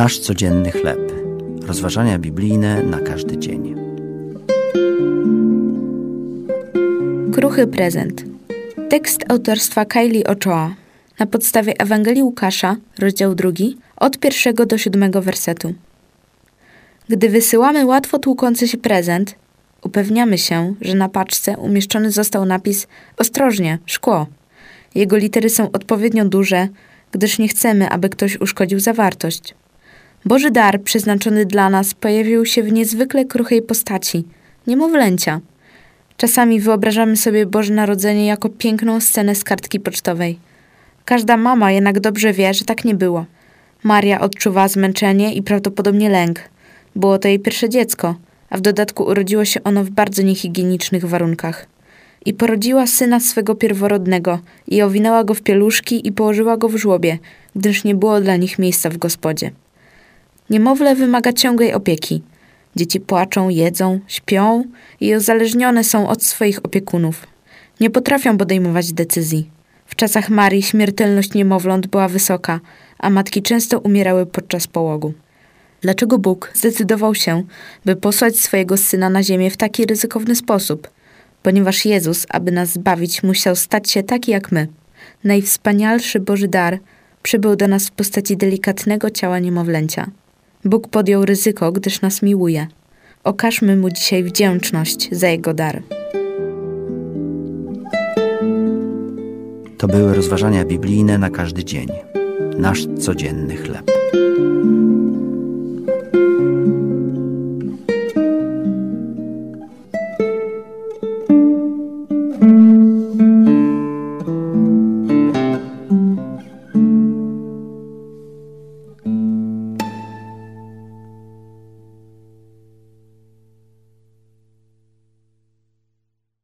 Nasz codzienny chleb. Rozważania biblijne na każdy dzień. Kruchy prezent. Tekst autorstwa Kylie Ochoa. Na podstawie Ewangelii Łukasza, rozdział drugi, od pierwszego do siódmego wersetu. Gdy wysyłamy łatwo tłukący się prezent, upewniamy się, że na paczce umieszczony został napis Ostrożnie, szkło. Jego litery są odpowiednio duże, gdyż nie chcemy, aby ktoś uszkodził zawartość. Boży dar przeznaczony dla nas pojawił się w niezwykle kruchej postaci niemowlęcia. Czasami wyobrażamy sobie Boże Narodzenie jako piękną scenę z kartki pocztowej. Każda mama jednak dobrze wie, że tak nie było. Maria odczuwała zmęczenie i prawdopodobnie lęk. Było to jej pierwsze dziecko, a w dodatku urodziło się ono w bardzo niehigienicznych warunkach. I porodziła syna swego pierworodnego i owinęła go w pieluszki i położyła go w żłobie, gdyż nie było dla nich miejsca w gospodzie. Niemowlę wymaga ciągłej opieki. Dzieci płaczą, jedzą, śpią i uzależnione są od swoich opiekunów. Nie potrafią podejmować decyzji. W czasach Marii śmiertelność niemowląt była wysoka, a matki często umierały podczas połogu. Dlaczego Bóg zdecydował się, by posłać swojego syna na ziemię w taki ryzykowny sposób? Ponieważ Jezus, aby nas zbawić, musiał stać się taki jak my. Najwspanialszy Boży dar przybył do nas w postaci delikatnego ciała niemowlęcia. Bóg podjął ryzyko, gdyż nas miłuje. Okażmy mu dzisiaj wdzięczność za jego dar. To były rozważania biblijne na każdy dzień. Nasz codzienny chleb.